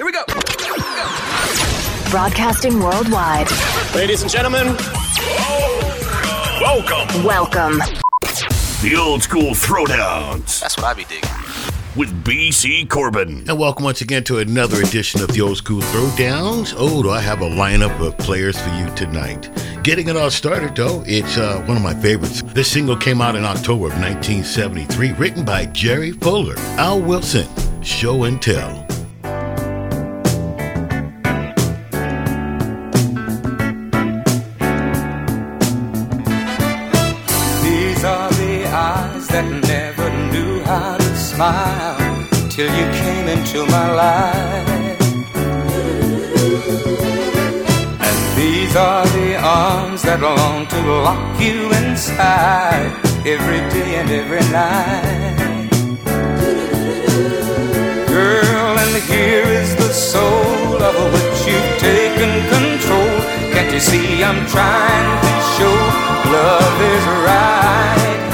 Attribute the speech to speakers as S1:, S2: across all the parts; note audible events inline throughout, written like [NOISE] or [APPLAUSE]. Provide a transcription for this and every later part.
S1: Here we go.
S2: Broadcasting worldwide.
S1: Ladies and gentlemen,
S3: Welcome.
S2: Welcome.
S3: The old school throwdowns
S4: That's what I be digging.
S3: with BC Corbin.
S5: And welcome once again to another edition of the Old School Throwdowns. Oh, do I have a lineup of players for you tonight? Getting it all started, though, it's uh, one of my favorites. This single came out in October of 1973, written by Jerry Fuller. Al Wilson, Show and Tell.
S6: Smile till you came into my life. And these are the arms that long to lock you inside every day and every night. Girl, and here is the soul of which you've taken control. Can't you see I'm trying to show love is right?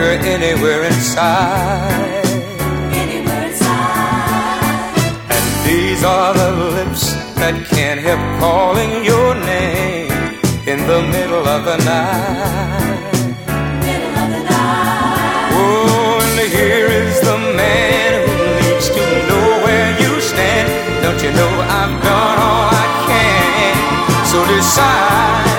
S6: You're anywhere inside. And these are the lips that can't help calling your name in the middle of the night. middle of the night. Oh, and here is the man who needs to know where you stand. Don't you know I've done all I can? So decide.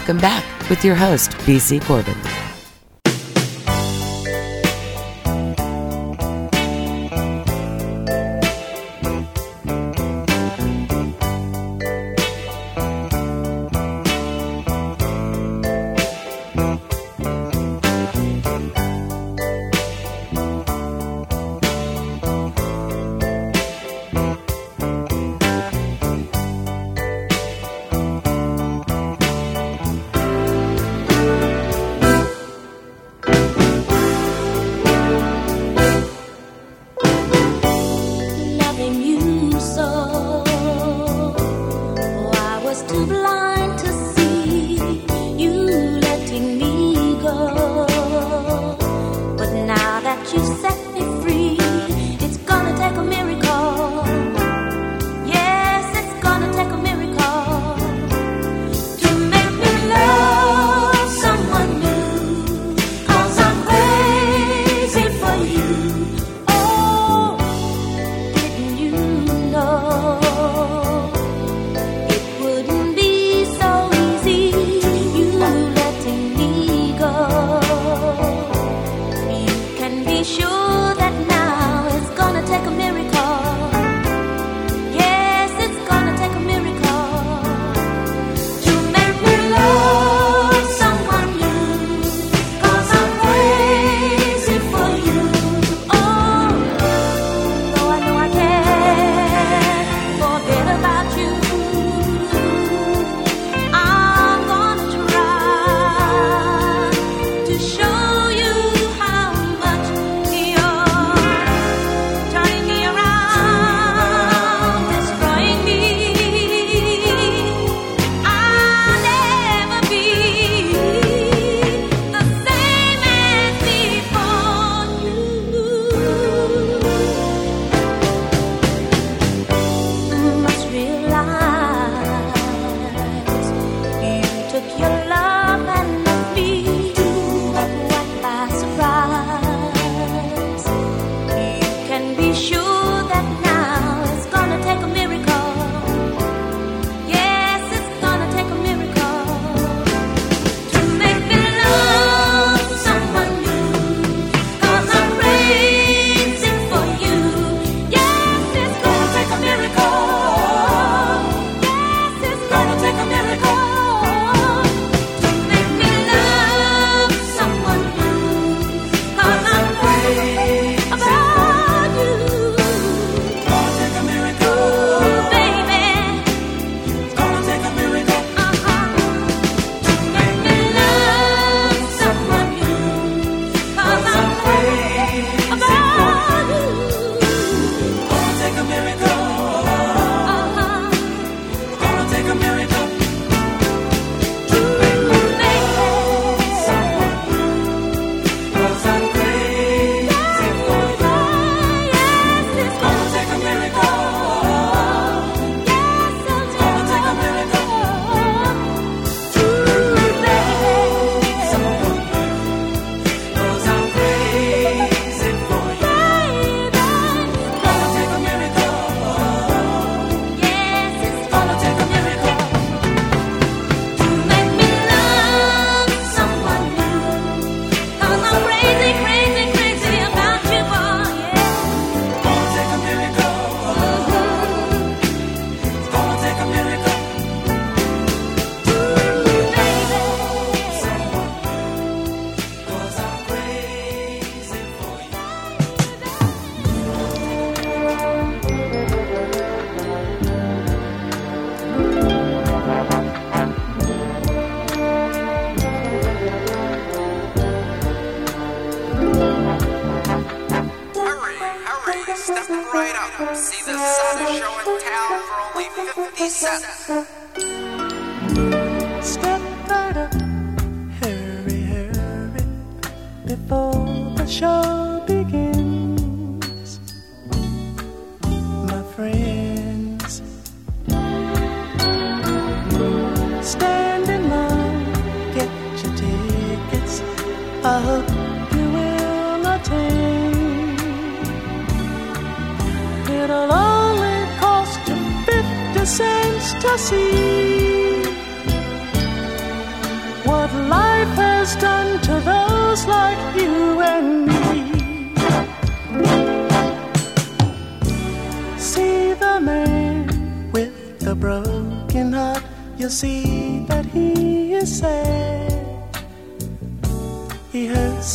S7: Welcome back with your host, BC Corbin.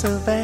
S8: so
S9: bad.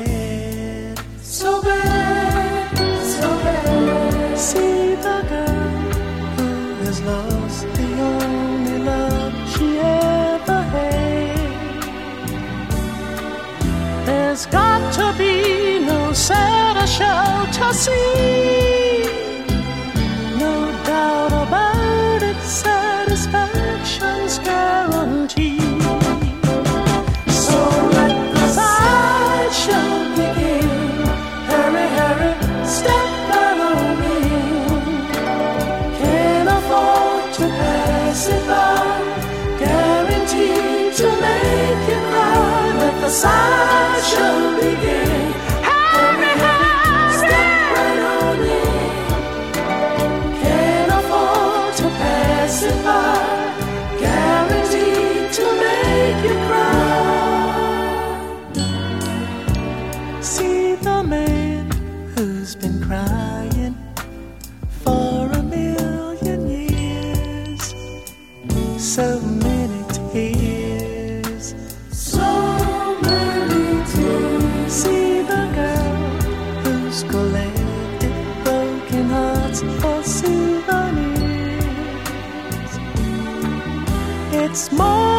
S9: it's more.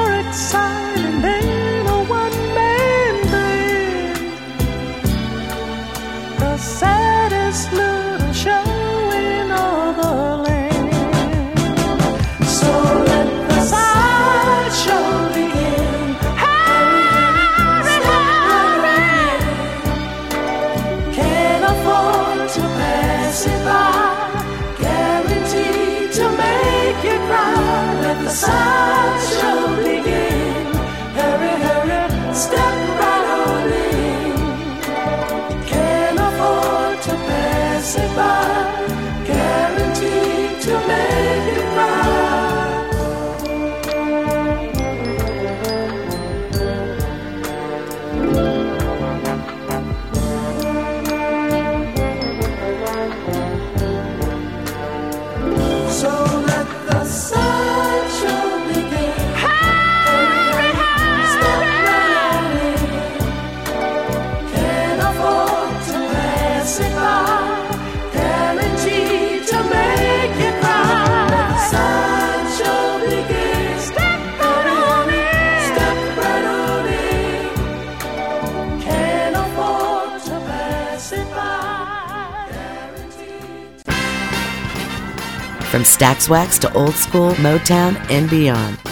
S2: Stax Wax to old school, Motown, and beyond.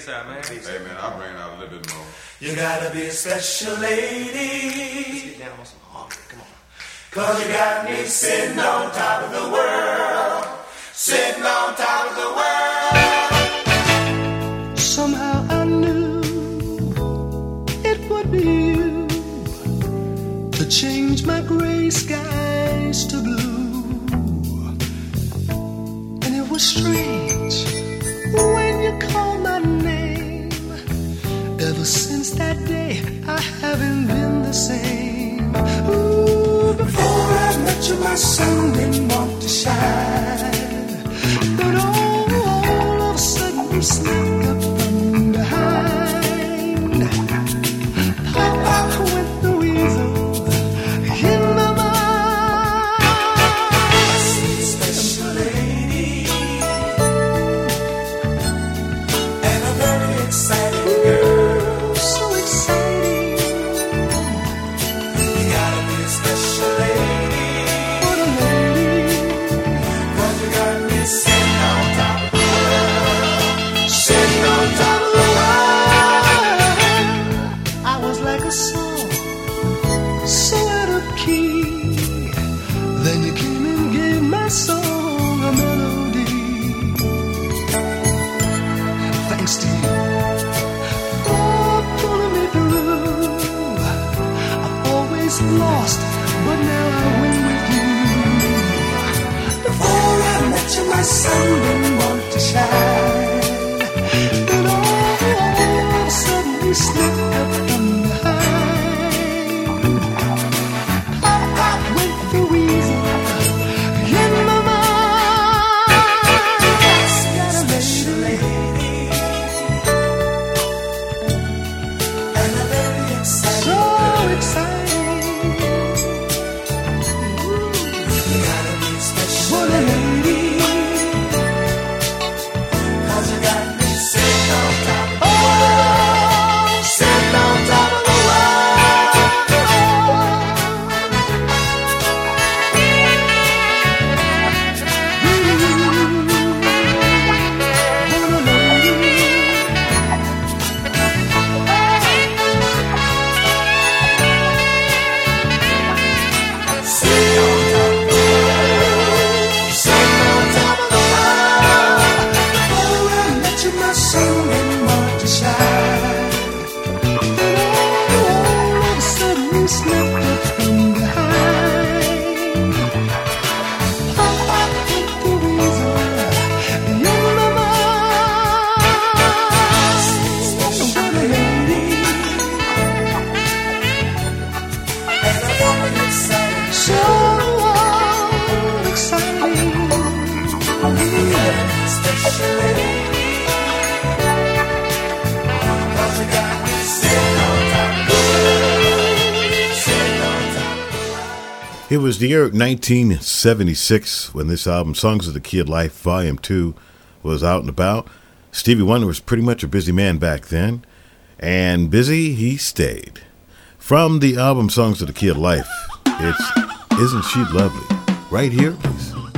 S10: Bass out, man.
S11: Hey man, I'll bring out a little bit more.
S12: You gotta be a special lady,
S10: Get down on some harmony. Come on.
S12: cause you got me sitting on top of the world, sitting on top of the world.
S9: Somehow I knew it would be you to change my gray skies to blue. And it was strange when you called my name. Ever since that day, I haven't been the same. Ooh, before I met you, my sun didn't want to shine. But all, all of a sudden, you snuck up
S5: year 1976 when this album, Songs of the Key of Life, Volume 2, was out and about. Stevie Wonder was pretty much a busy man back then, and busy he stayed. From the album Songs of the Key of Life, it's Isn't She Lovely? Right here, please.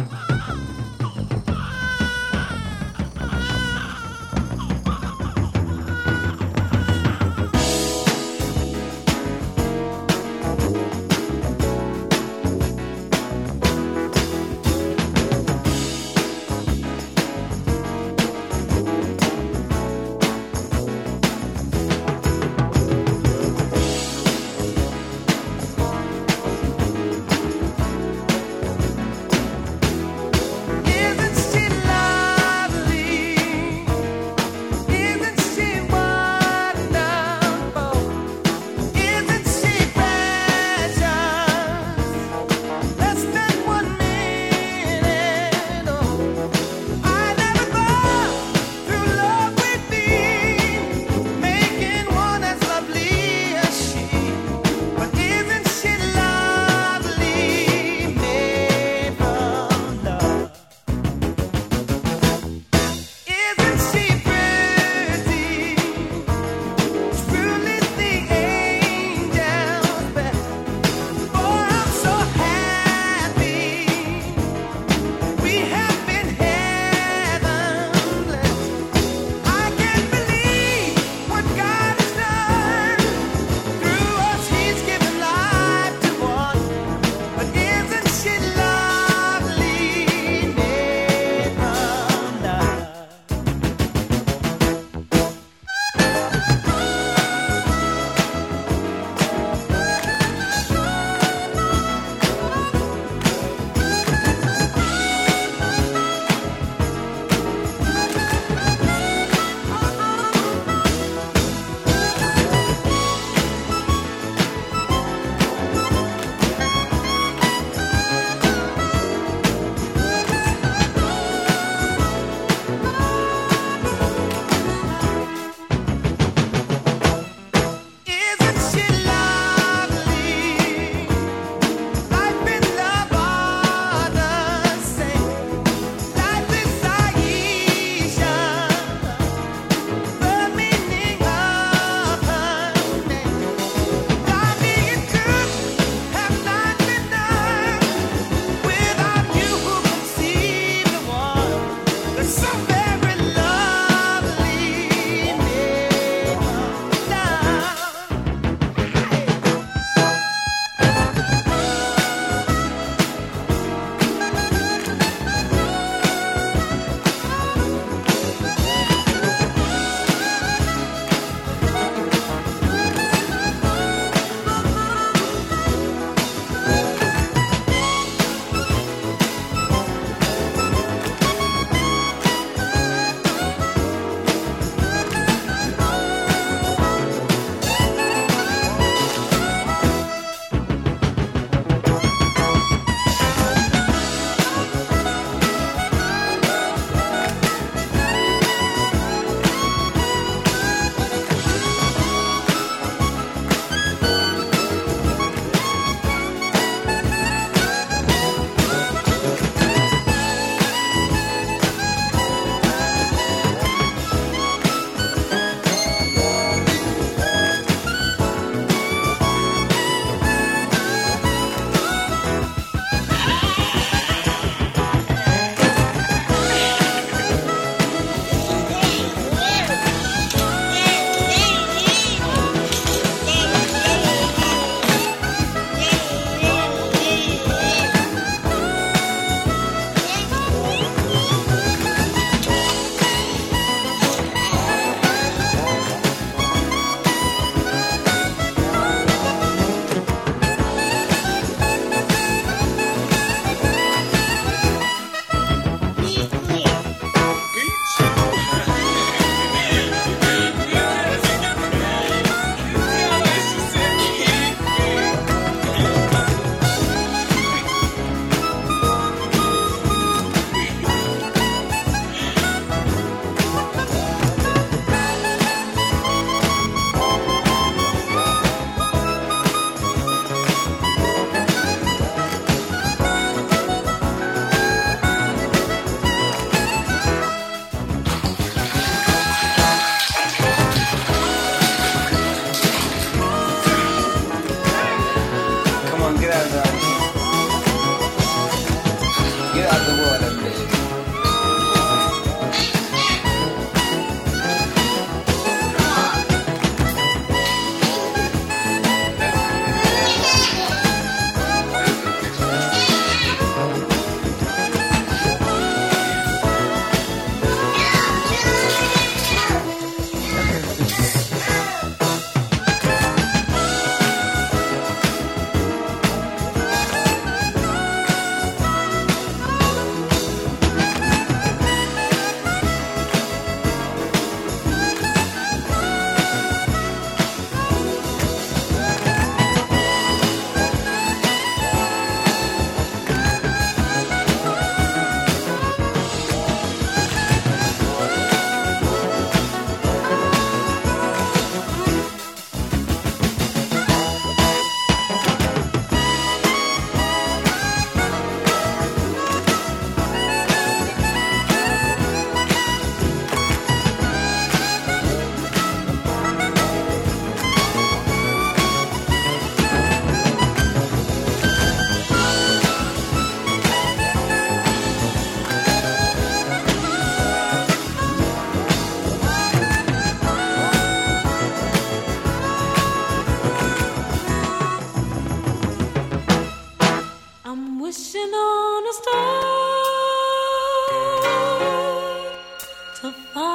S1: Of
S7: fall.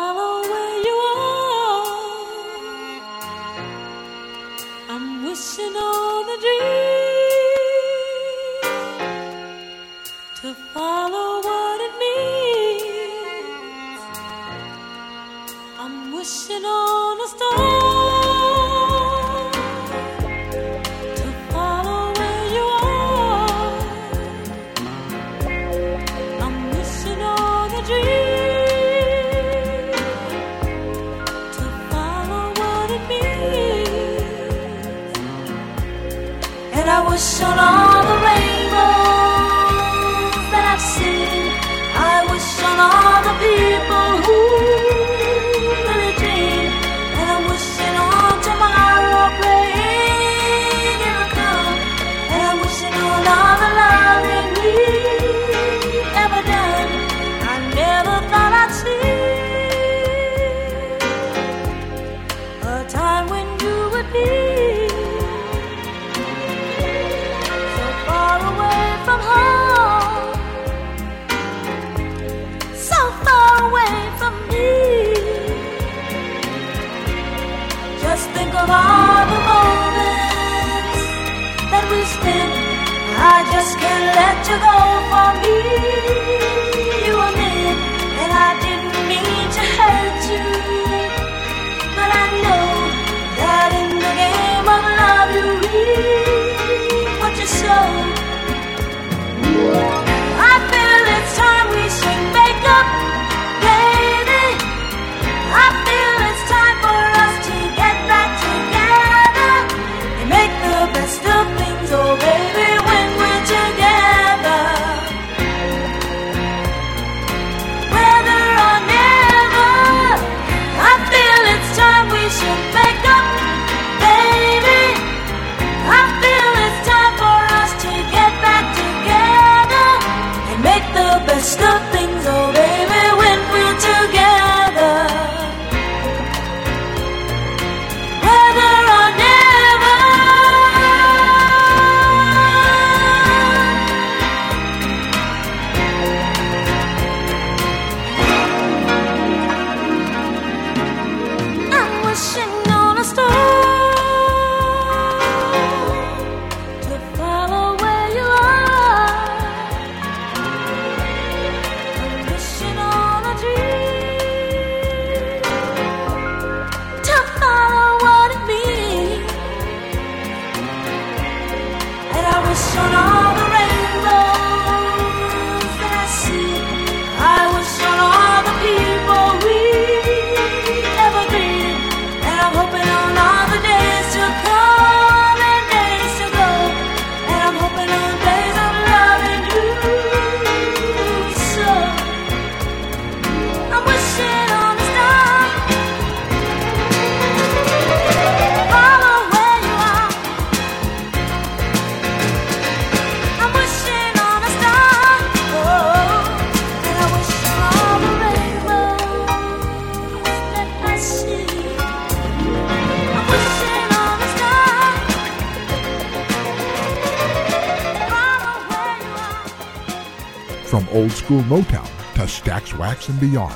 S7: old school Motown to Stax Wax and beyond.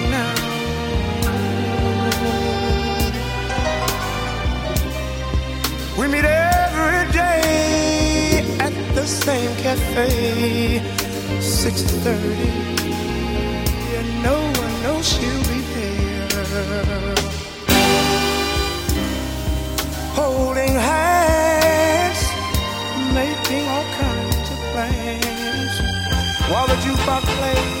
S6: meet every day at the same cafe, 6:30. Yeah, no one knows she'll be there. Holding hands, making all kinds of plans while the jukebox plays.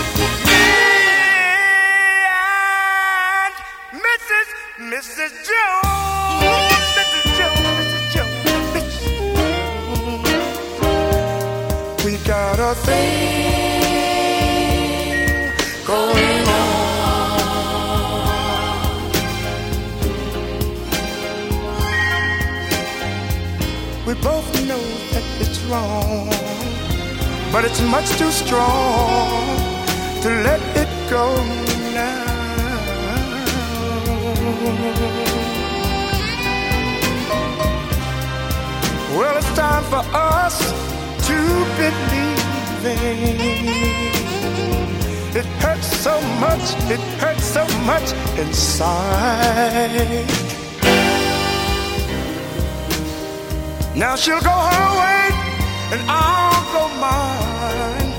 S13: a thing going on. We both know that it's wrong, but it's much too strong to let it go now. Well, it's time for us to believe It hurts so much, it hurts so much inside. Now she'll go her way and I'll go mine.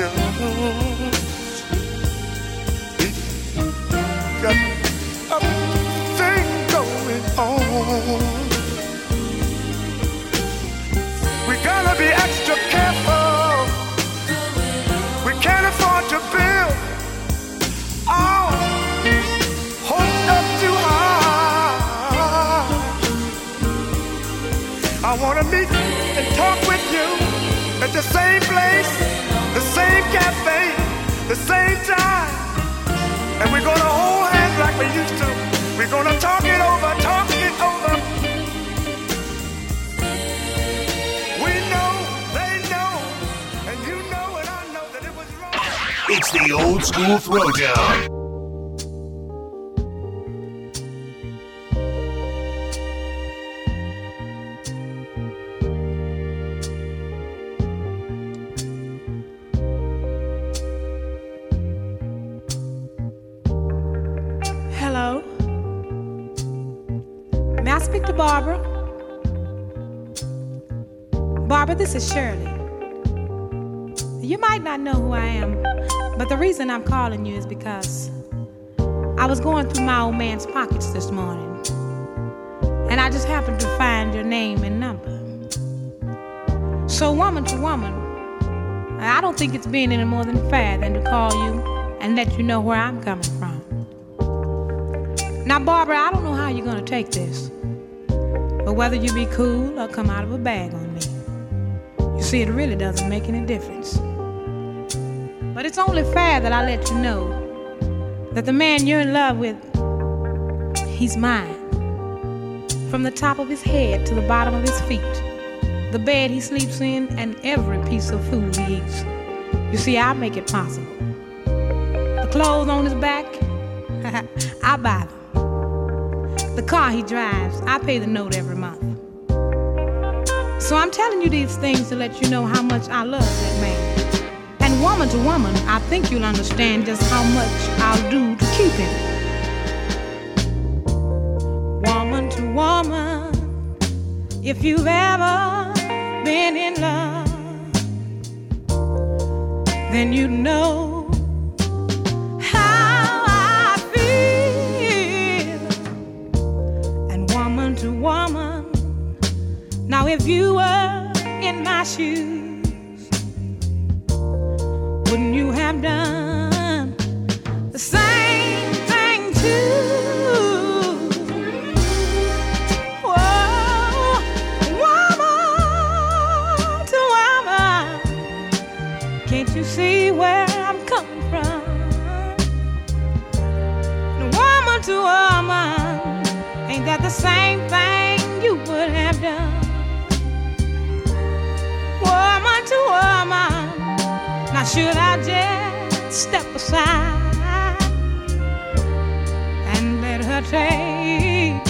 S13: Jones. We got a thing going on. We gotta be extra careful. We can't afford to build hopes up too high. I wanna meet and talk with you at the same place, cafe, the same time. And we're gonna hold hands like we used to. We're gonna talk it over, talk it over. We know, they know, and you know and I know that it was wrong.
S3: It's the old school throwdown.
S14: This is Shirley. You might not know who I am, but the reason I'm calling you is because I was going through my old man's pockets this morning, and I just happened to find your name and number. So, woman to woman, I don't think it's being any more than fair than to call you and let you know where I'm coming from. Now, Barbara, I don't know how you're gonna take this, but whether you be cool or come out of a bag on you see, it really doesn't make any difference. But it's only fair that I let you know that the man you're in love with, he's mine. From the top of his head to the bottom of his feet, the bed he sleeps in, and every piece of food he eats. You see, I make it possible. The clothes on his back, [LAUGHS] I buy them. The car he drives, I pay the note every month. So I'm telling you these things to let you know how much I love that man. And woman to woman, I think you'll understand just how much I'll do to keep him. Woman to woman, if you've ever been in love, then you know Now, if you were in my shoes, wouldn't you have done
S15: the same thing too? Can't you see where I'm coming from? Woman to woman, ain't that the same? to woman. Now should I just step aside and let her take?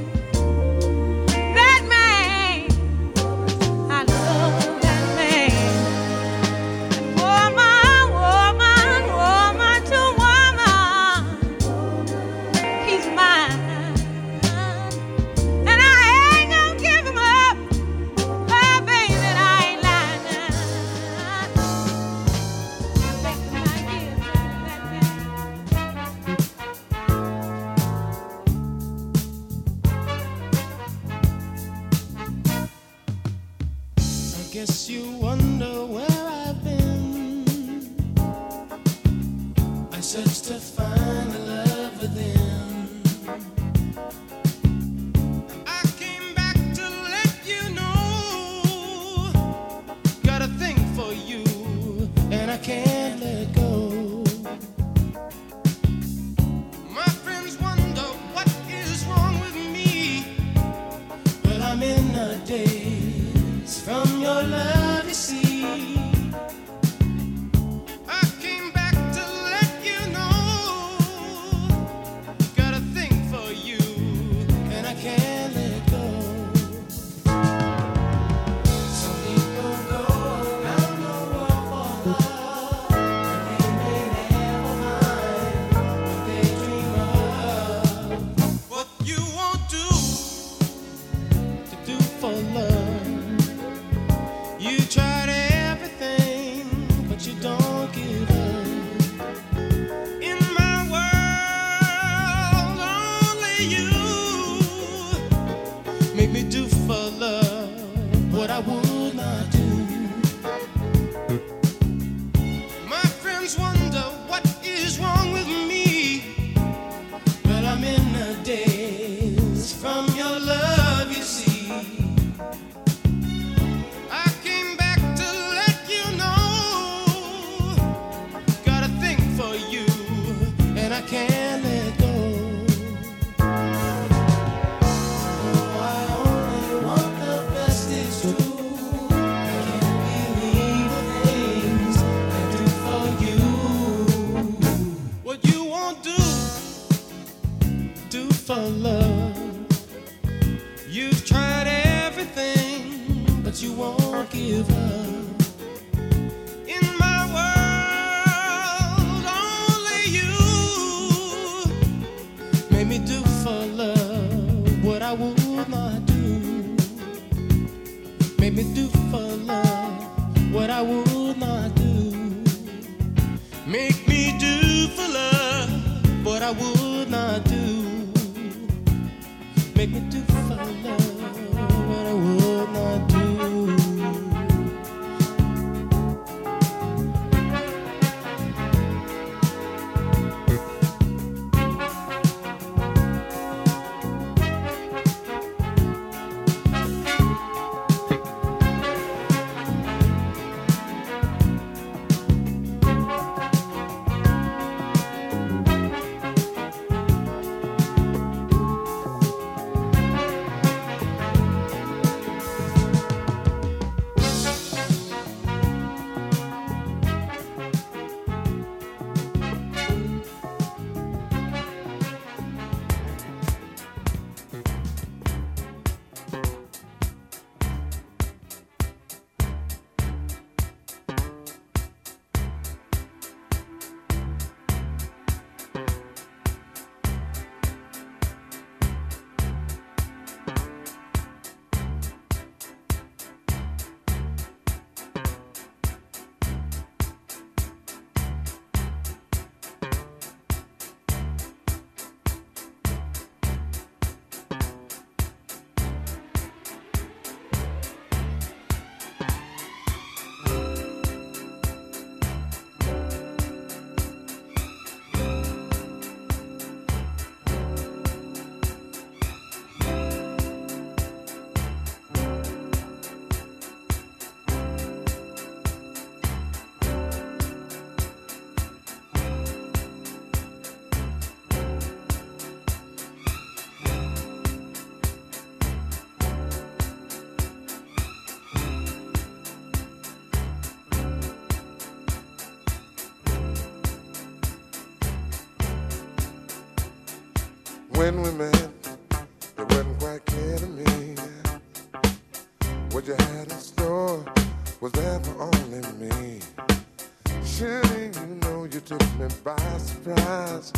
S16: when we met, it wasn't quite to me. What you had in store was there for only me. Surely you know you took me by surprise.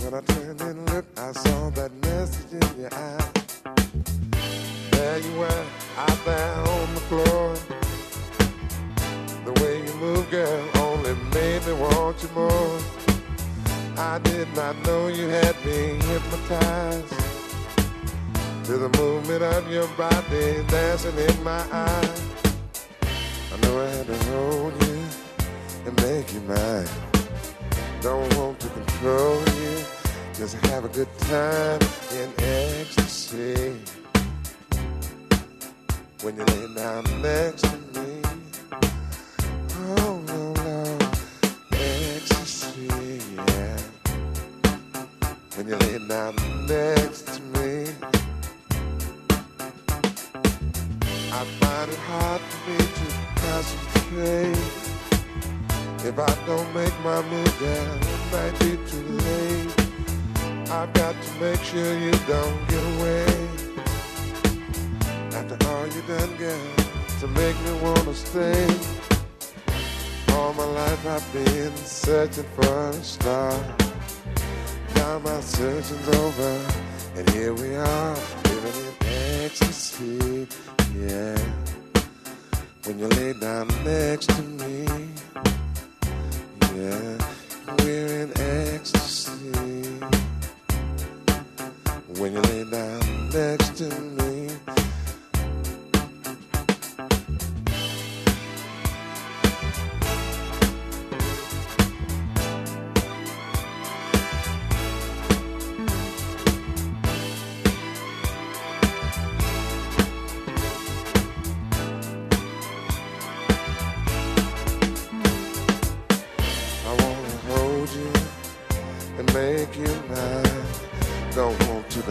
S16: When I turned and looked, I saw that message in your eye. There you were, out there on the floor. The way you move, girl, only made me want you more. I did not know you had me hypnotized to the movement of your body dancing in my eyes. I know I had to hold you and make you mine. Don't want to control you, just have a good time in ecstasy. When you lay down next to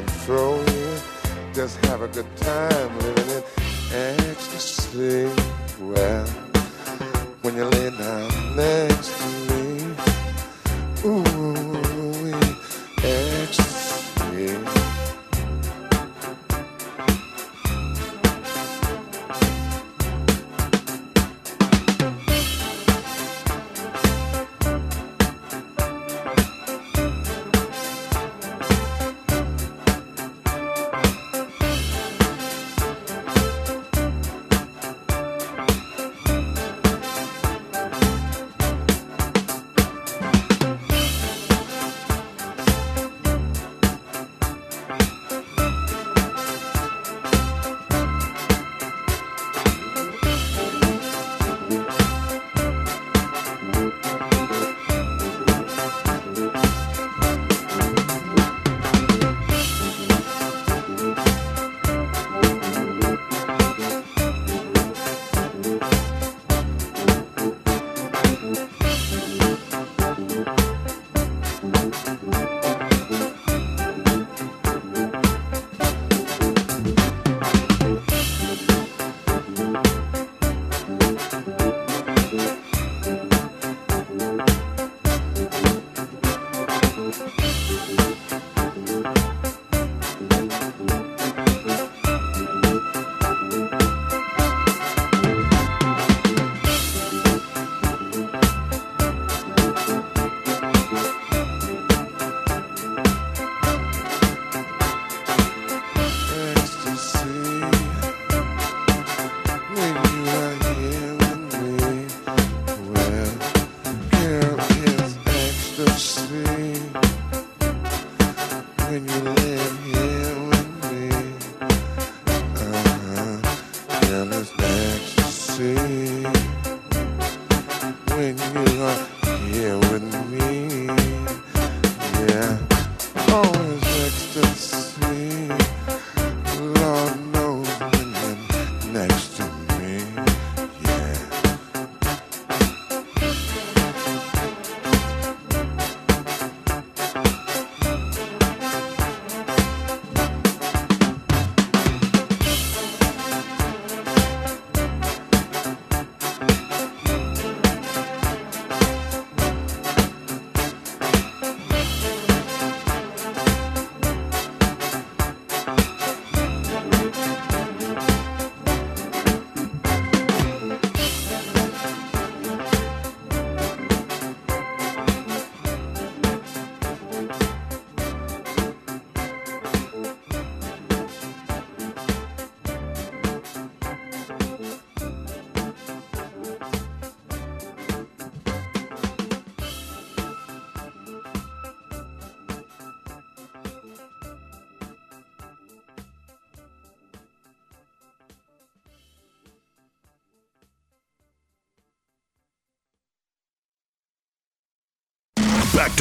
S16: control just have a good time living in ecstasy. Well, when you lay down next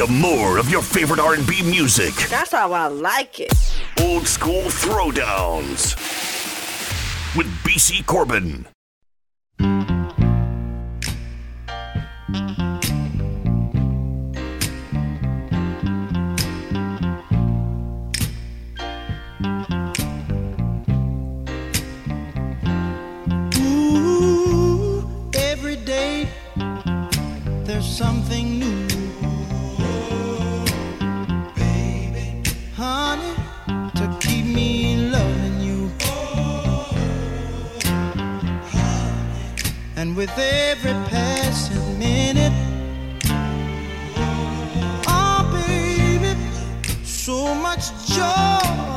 S16: to
S3: more of your favorite R&B music.
S17: That's how I like it.
S3: Old school throwdowns with BC Corbin.
S15: and with every passing minute, oh baby, so much joy.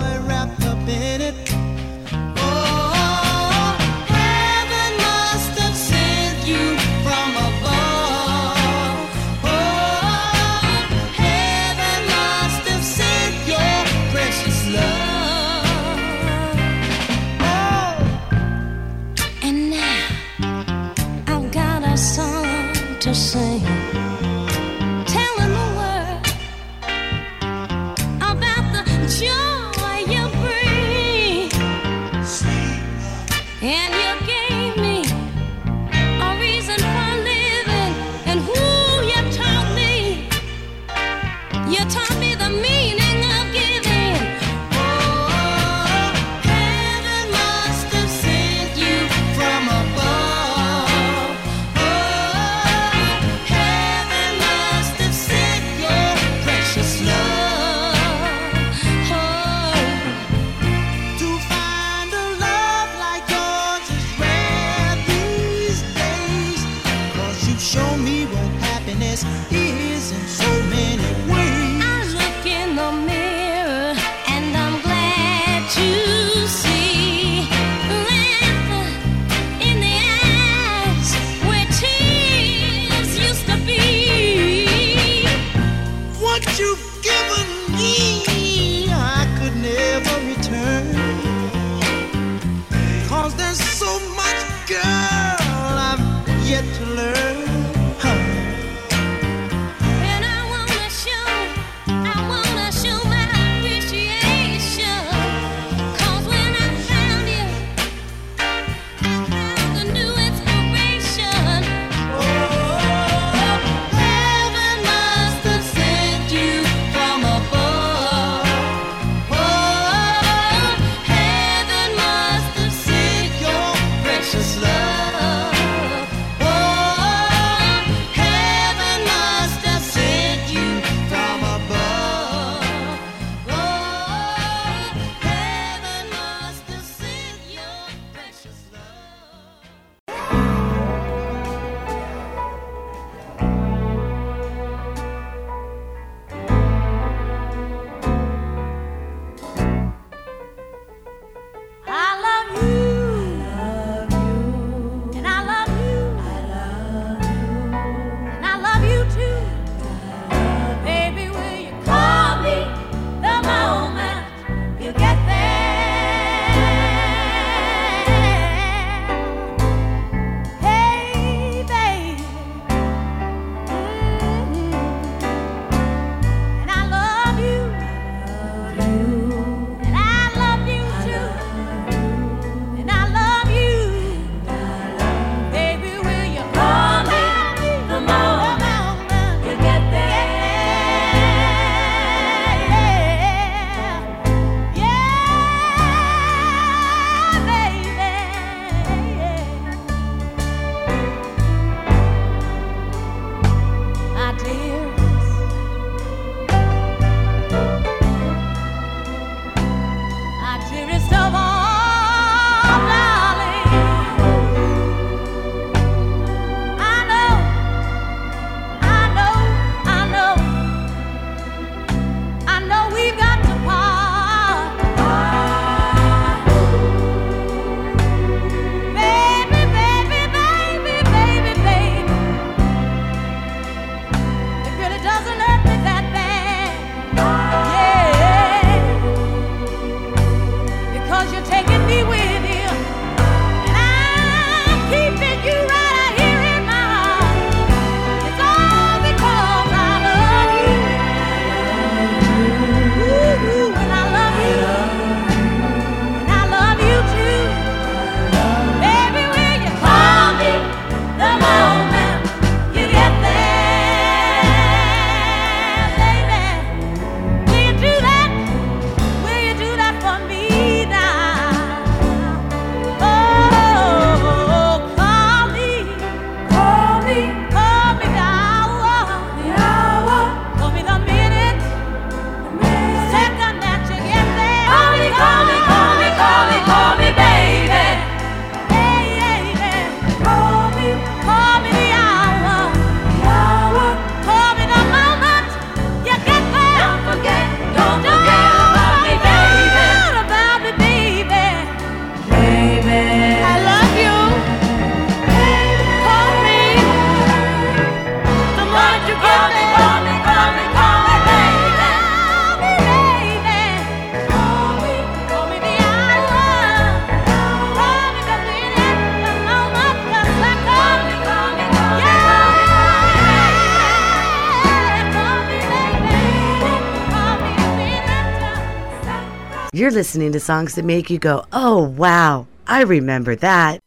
S13: Listening to songs that make you go, oh, wow, I remember that.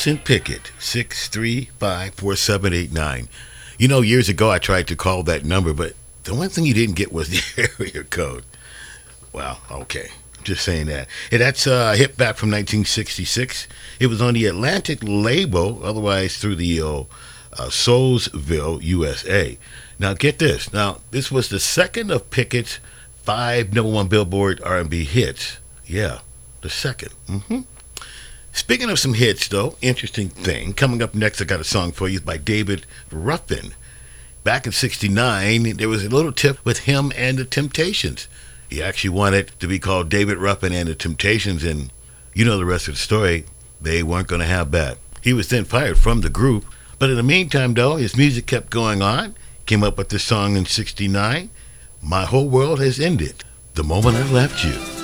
S5: Wilson Pickett, 6354789. You know, years ago I tried to call that number, but the one thing you didn't get was [LAUGHS] the area code. Well, okay. Just saying that. Hey, that's uh, a hit back from 1966. It was on the Atlantic label, otherwise through the uh, uh, Soulsville, USA. Now, get this. Now, this was the second of Pickett's five number one Billboard R&B hits. Yeah, the 2nd Mm-hmm. Speaking of some hits, though, interesting thing. Coming up next, I got a song for you by David Ruffin. Back in 69, there was a little tip with him and the Temptations. He actually wanted to be called David Ruffin and the Temptations, and you know the rest of the story. They weren't going to have that. He was then fired from the group, but in the meantime, though, his music kept going on. Came up with this song in 69, My Whole World Has Ended, The Moment I Left You.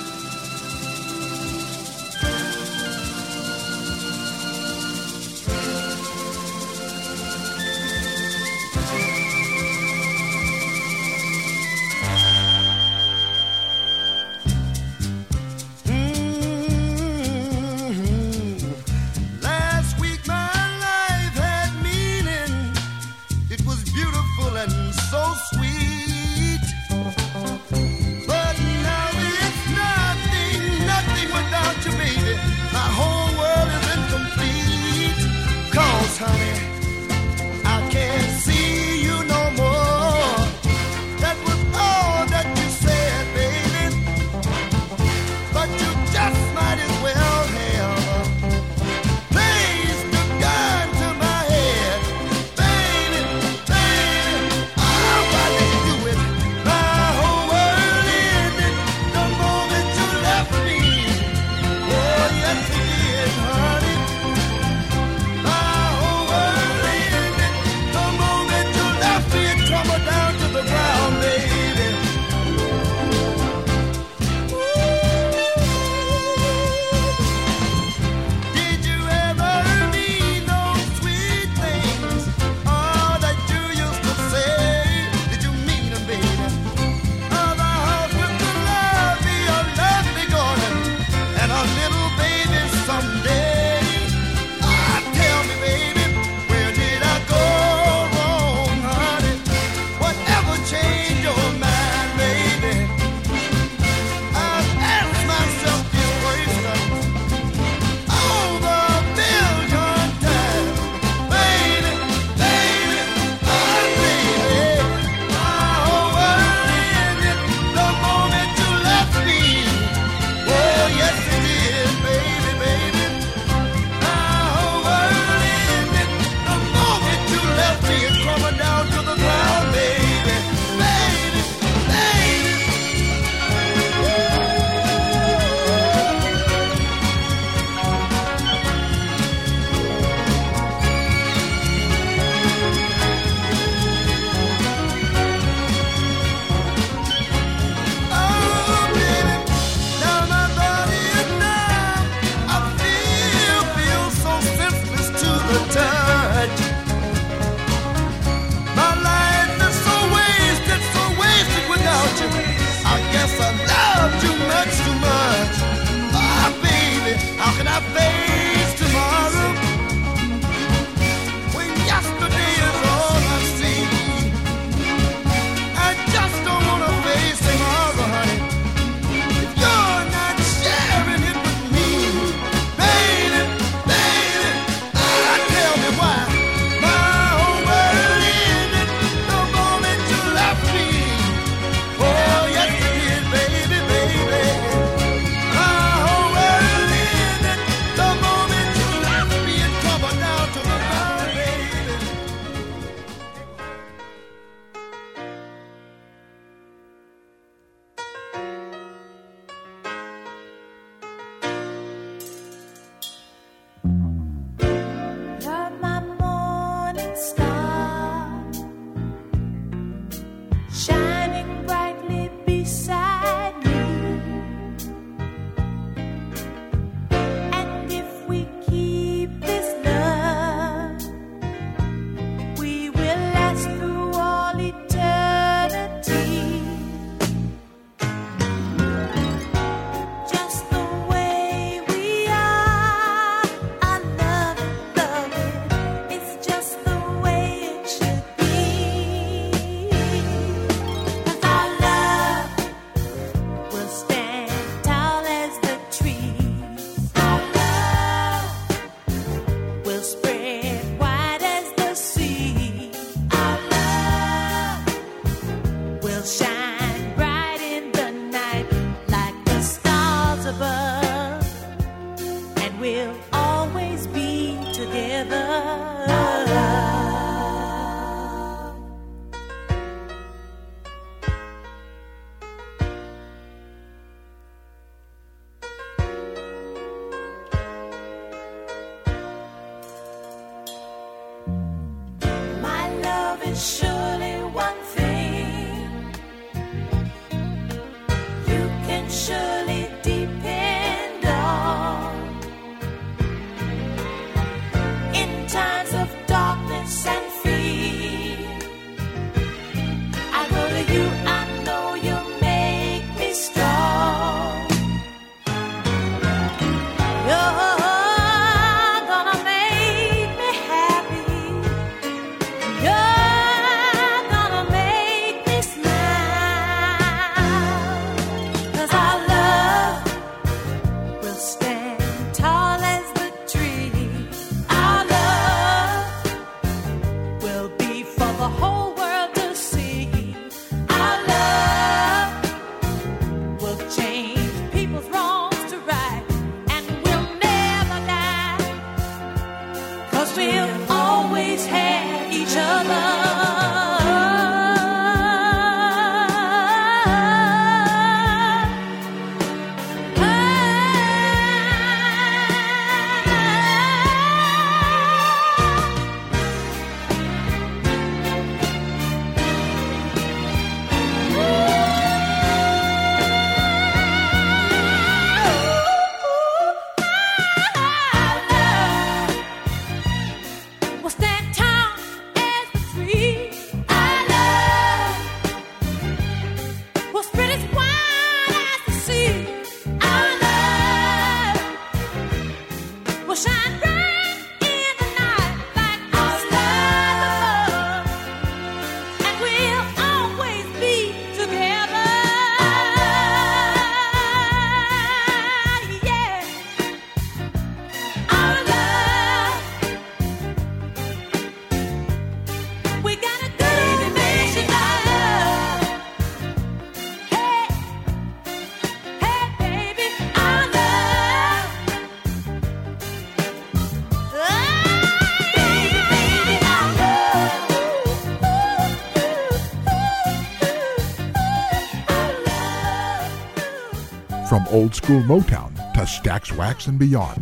S18: old school Motown to Stax Wax and beyond.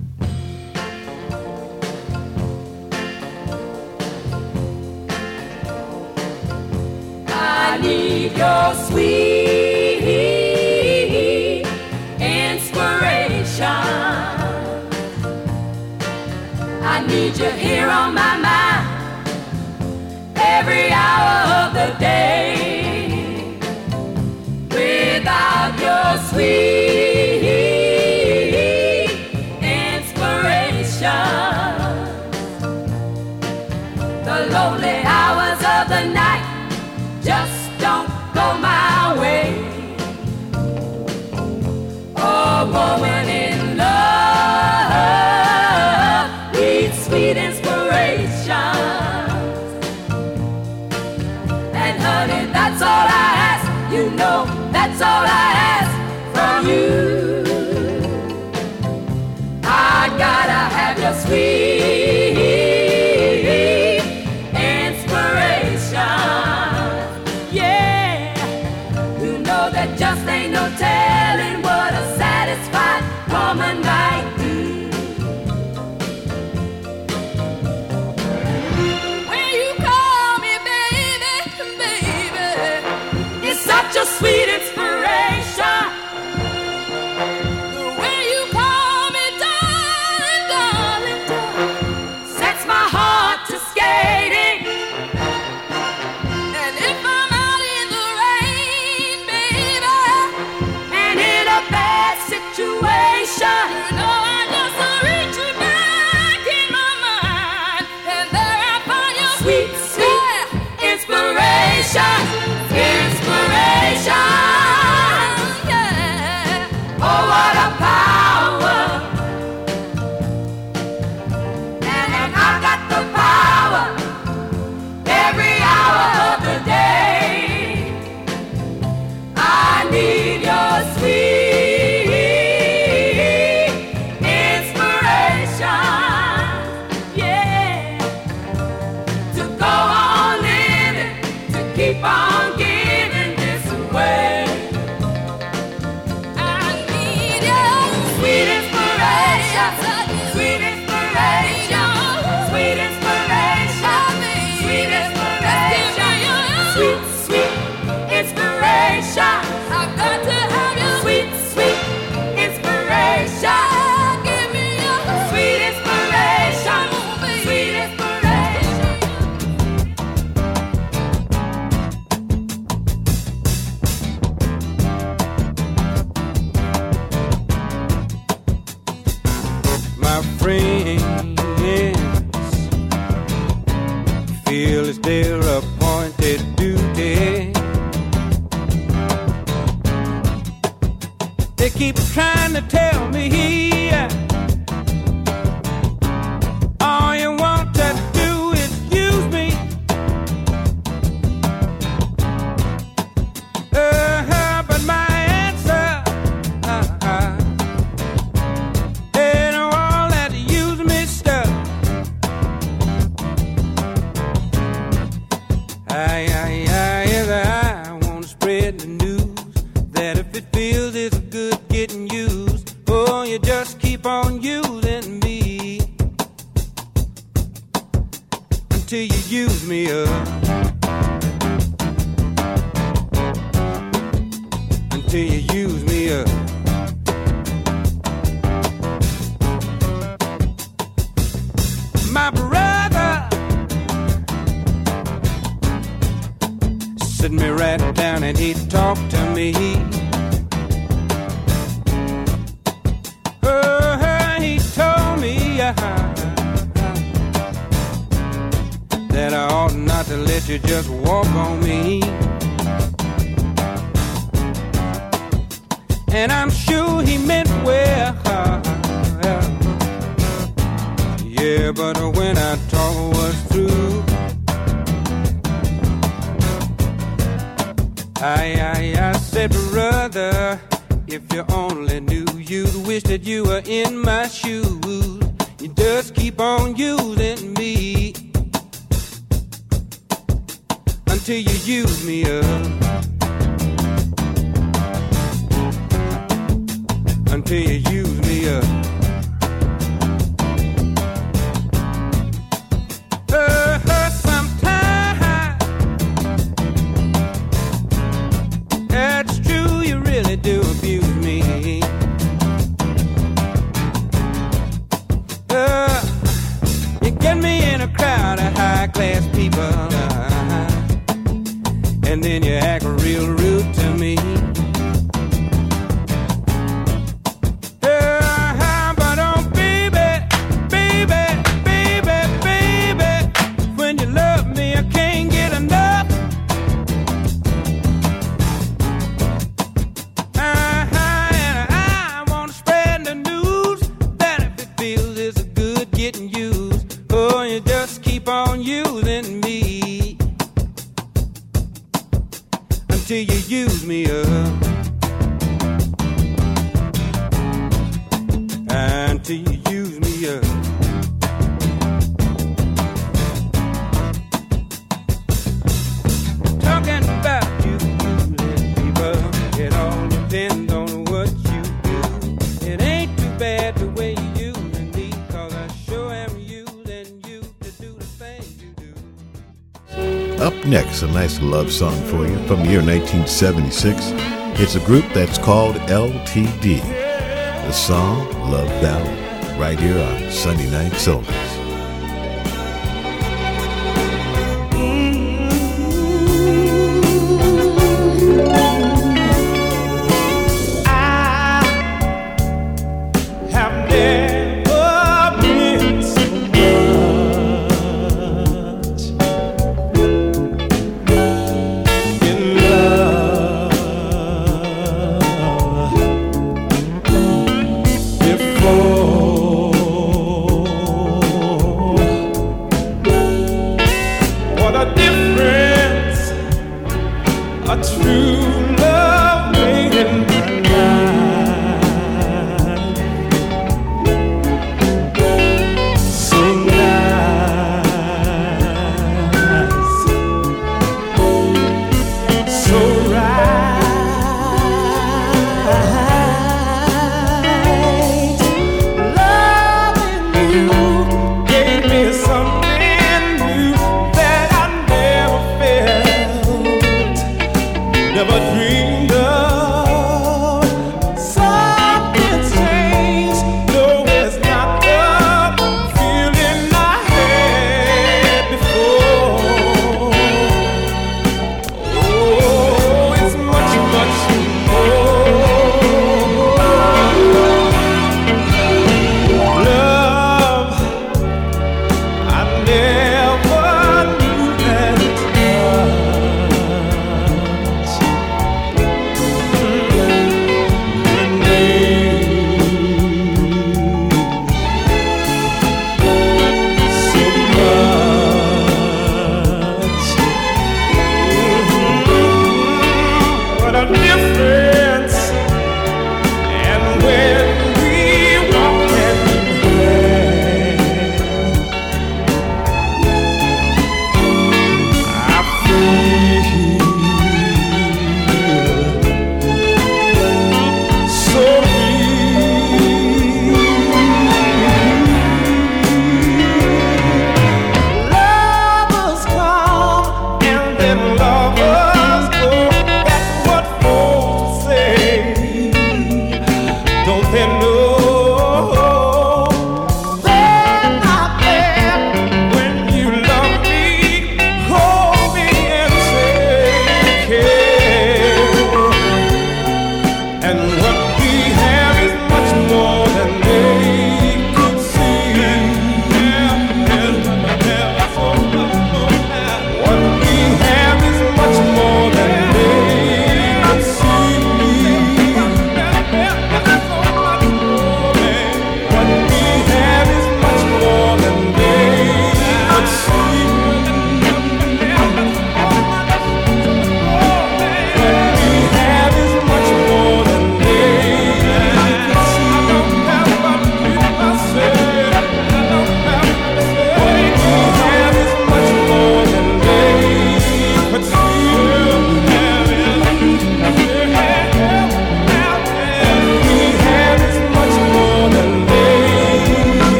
S7: I need your sweet inspiration. I need you here on my love
S5: song for you from the year 1976. It's a group that's called LTD. The song Love Ballad, right here on Sunday Night
S2: Soul.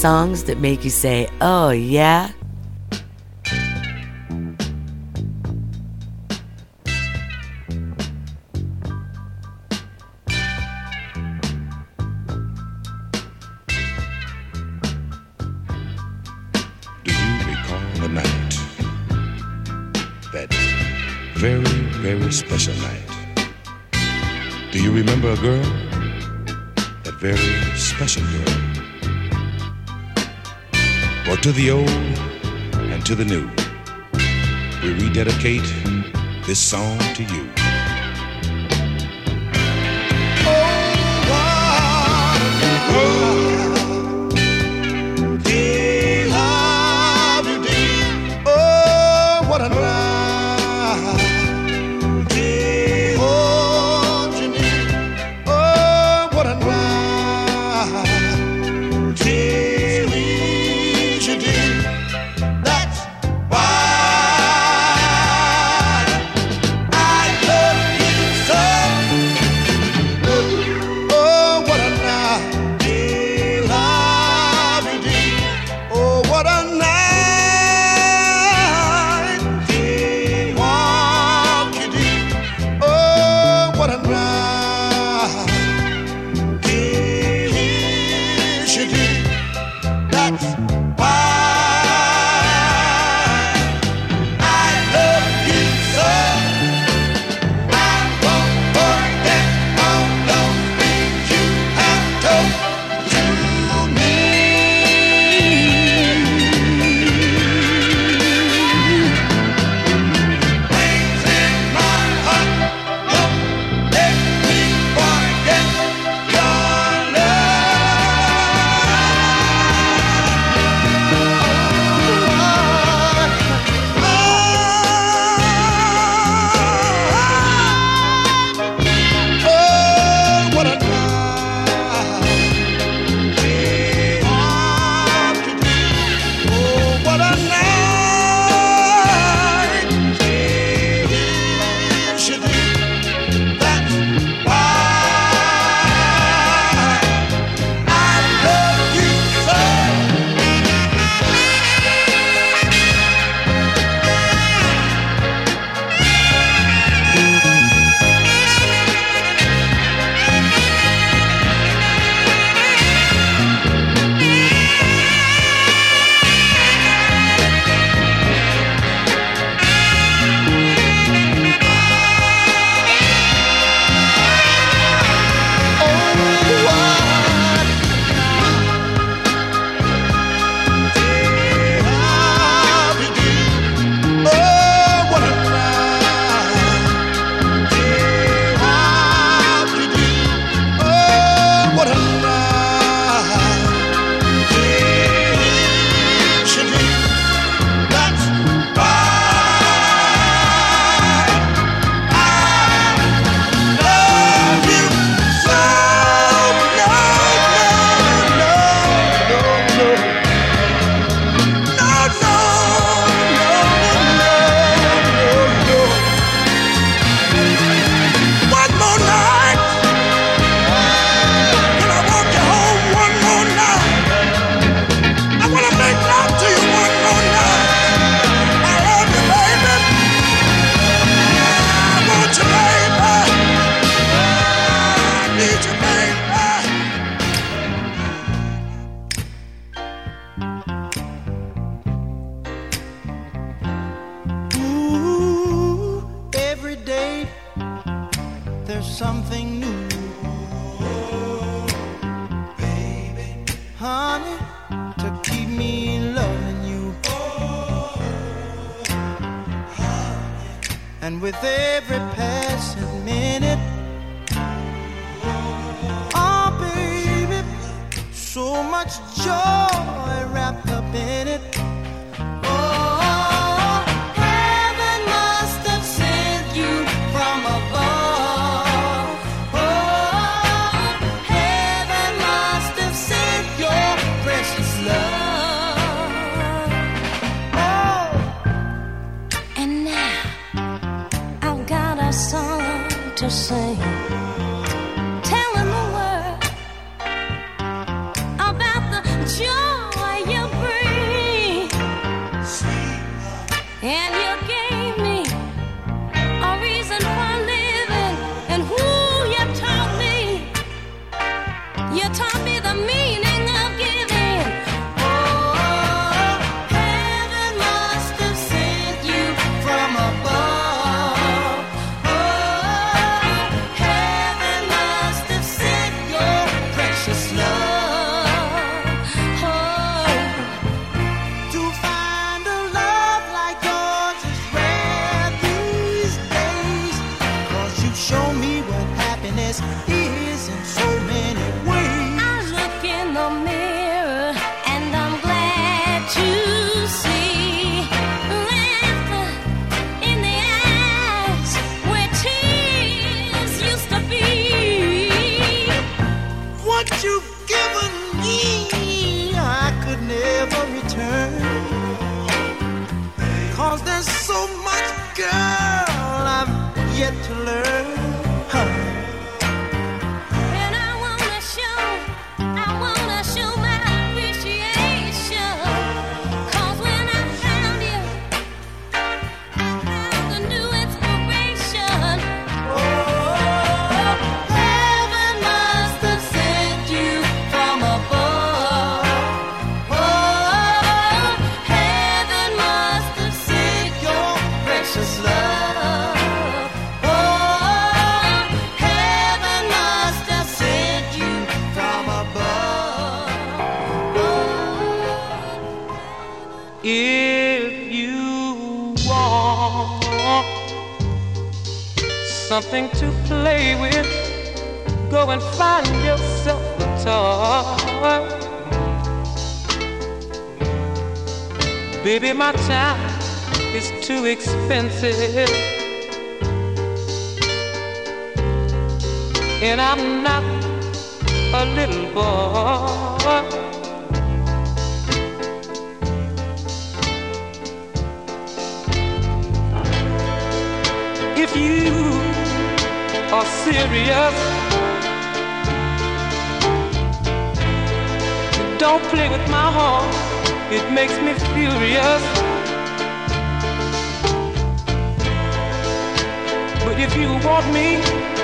S2: Songs that make you say, oh, yeah?
S19: To you.
S20: My
S21: time is too expensive. And I'm not a little boy. If you are serious, don't play with my heart. It makes me furious. If you want me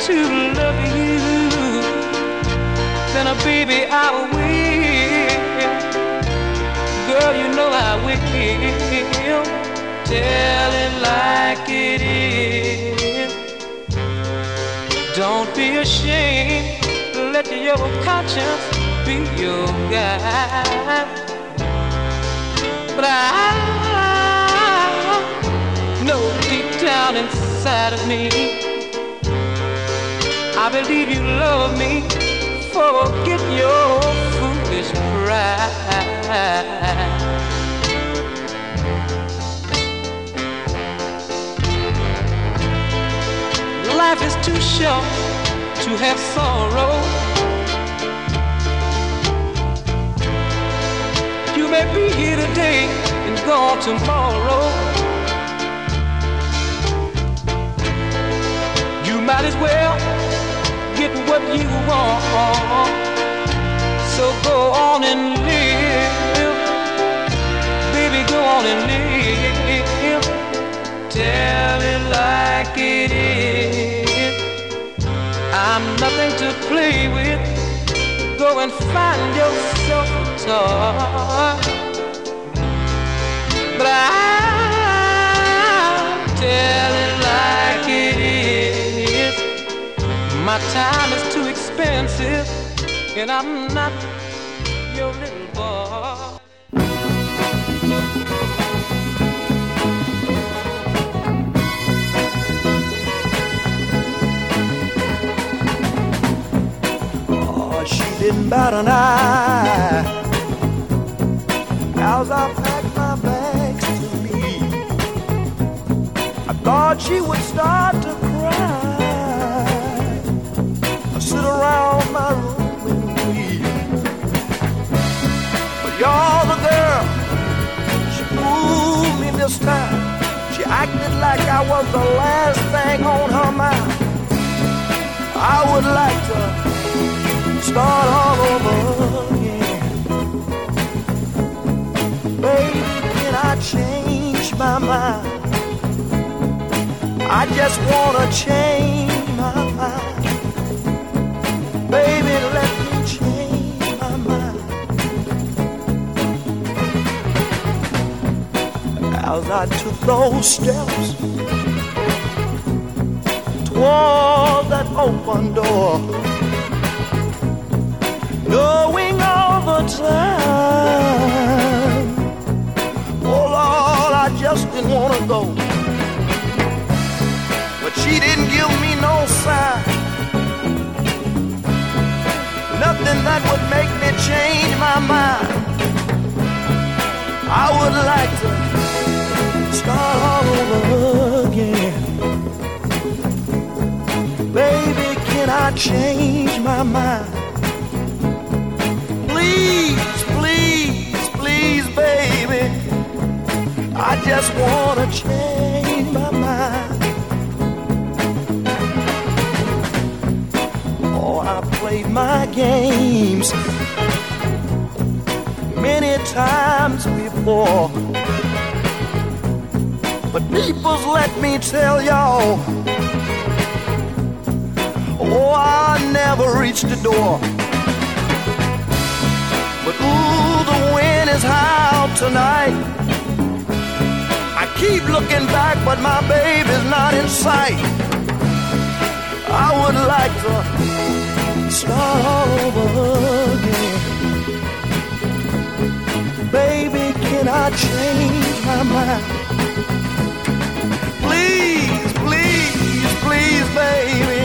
S21: to love you, then, uh, baby, I will. Girl, you know I will. Tell it like it is. Don't be ashamed. Let your conscience be your guide. But I know deep down inside of me, I believe you love me. Forget your foolish pride. Life is too short to have sorrow. You may be here today and gone tomorrow. Might as well get what you want. So go on and live. Baby, go on and live. Tell it like it is. I'm nothing to play with. Go and find yourself a toy. But I My
S6: time is too expensive, and I'm not your little boy.
S13: Oh, she didn't bat an eye as I packed my bags to leave. I thought she would start like I was the last thing on her mind. I would like to start all over again. Baby, can I change my mind? I just wanna change my mind. Baby, let As I took those steps toward that open door knowing all the time. Oh Lord, I just didn't want to go. But she didn't give me no sign. Nothing that would make me change my mind. I would like to again. Baby, can I change my mind? please, please, please, baby. I just wanna change my mind. Oh, I played my games many times before. But people's let me tell y'all. Oh, I never reached the door. But ooh, the wind is high tonight. I keep looking back, but my baby's not in sight. I would like to start all over again. Baby, can I change my mind? Please, please, please, baby.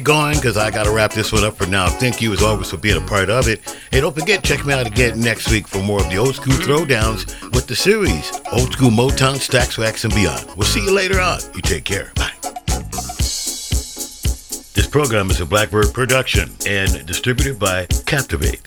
S5: Going because I got to wrap this one up for now. Thank you as always for being a part of it. Hey, don't forget, check me out again next week for more of the old school throwdowns with the series Old School Motown, Stax Wax, and Beyond. We'll see you later on. You take care. Bye. This program is a Blackbird production and distributed by Captivate.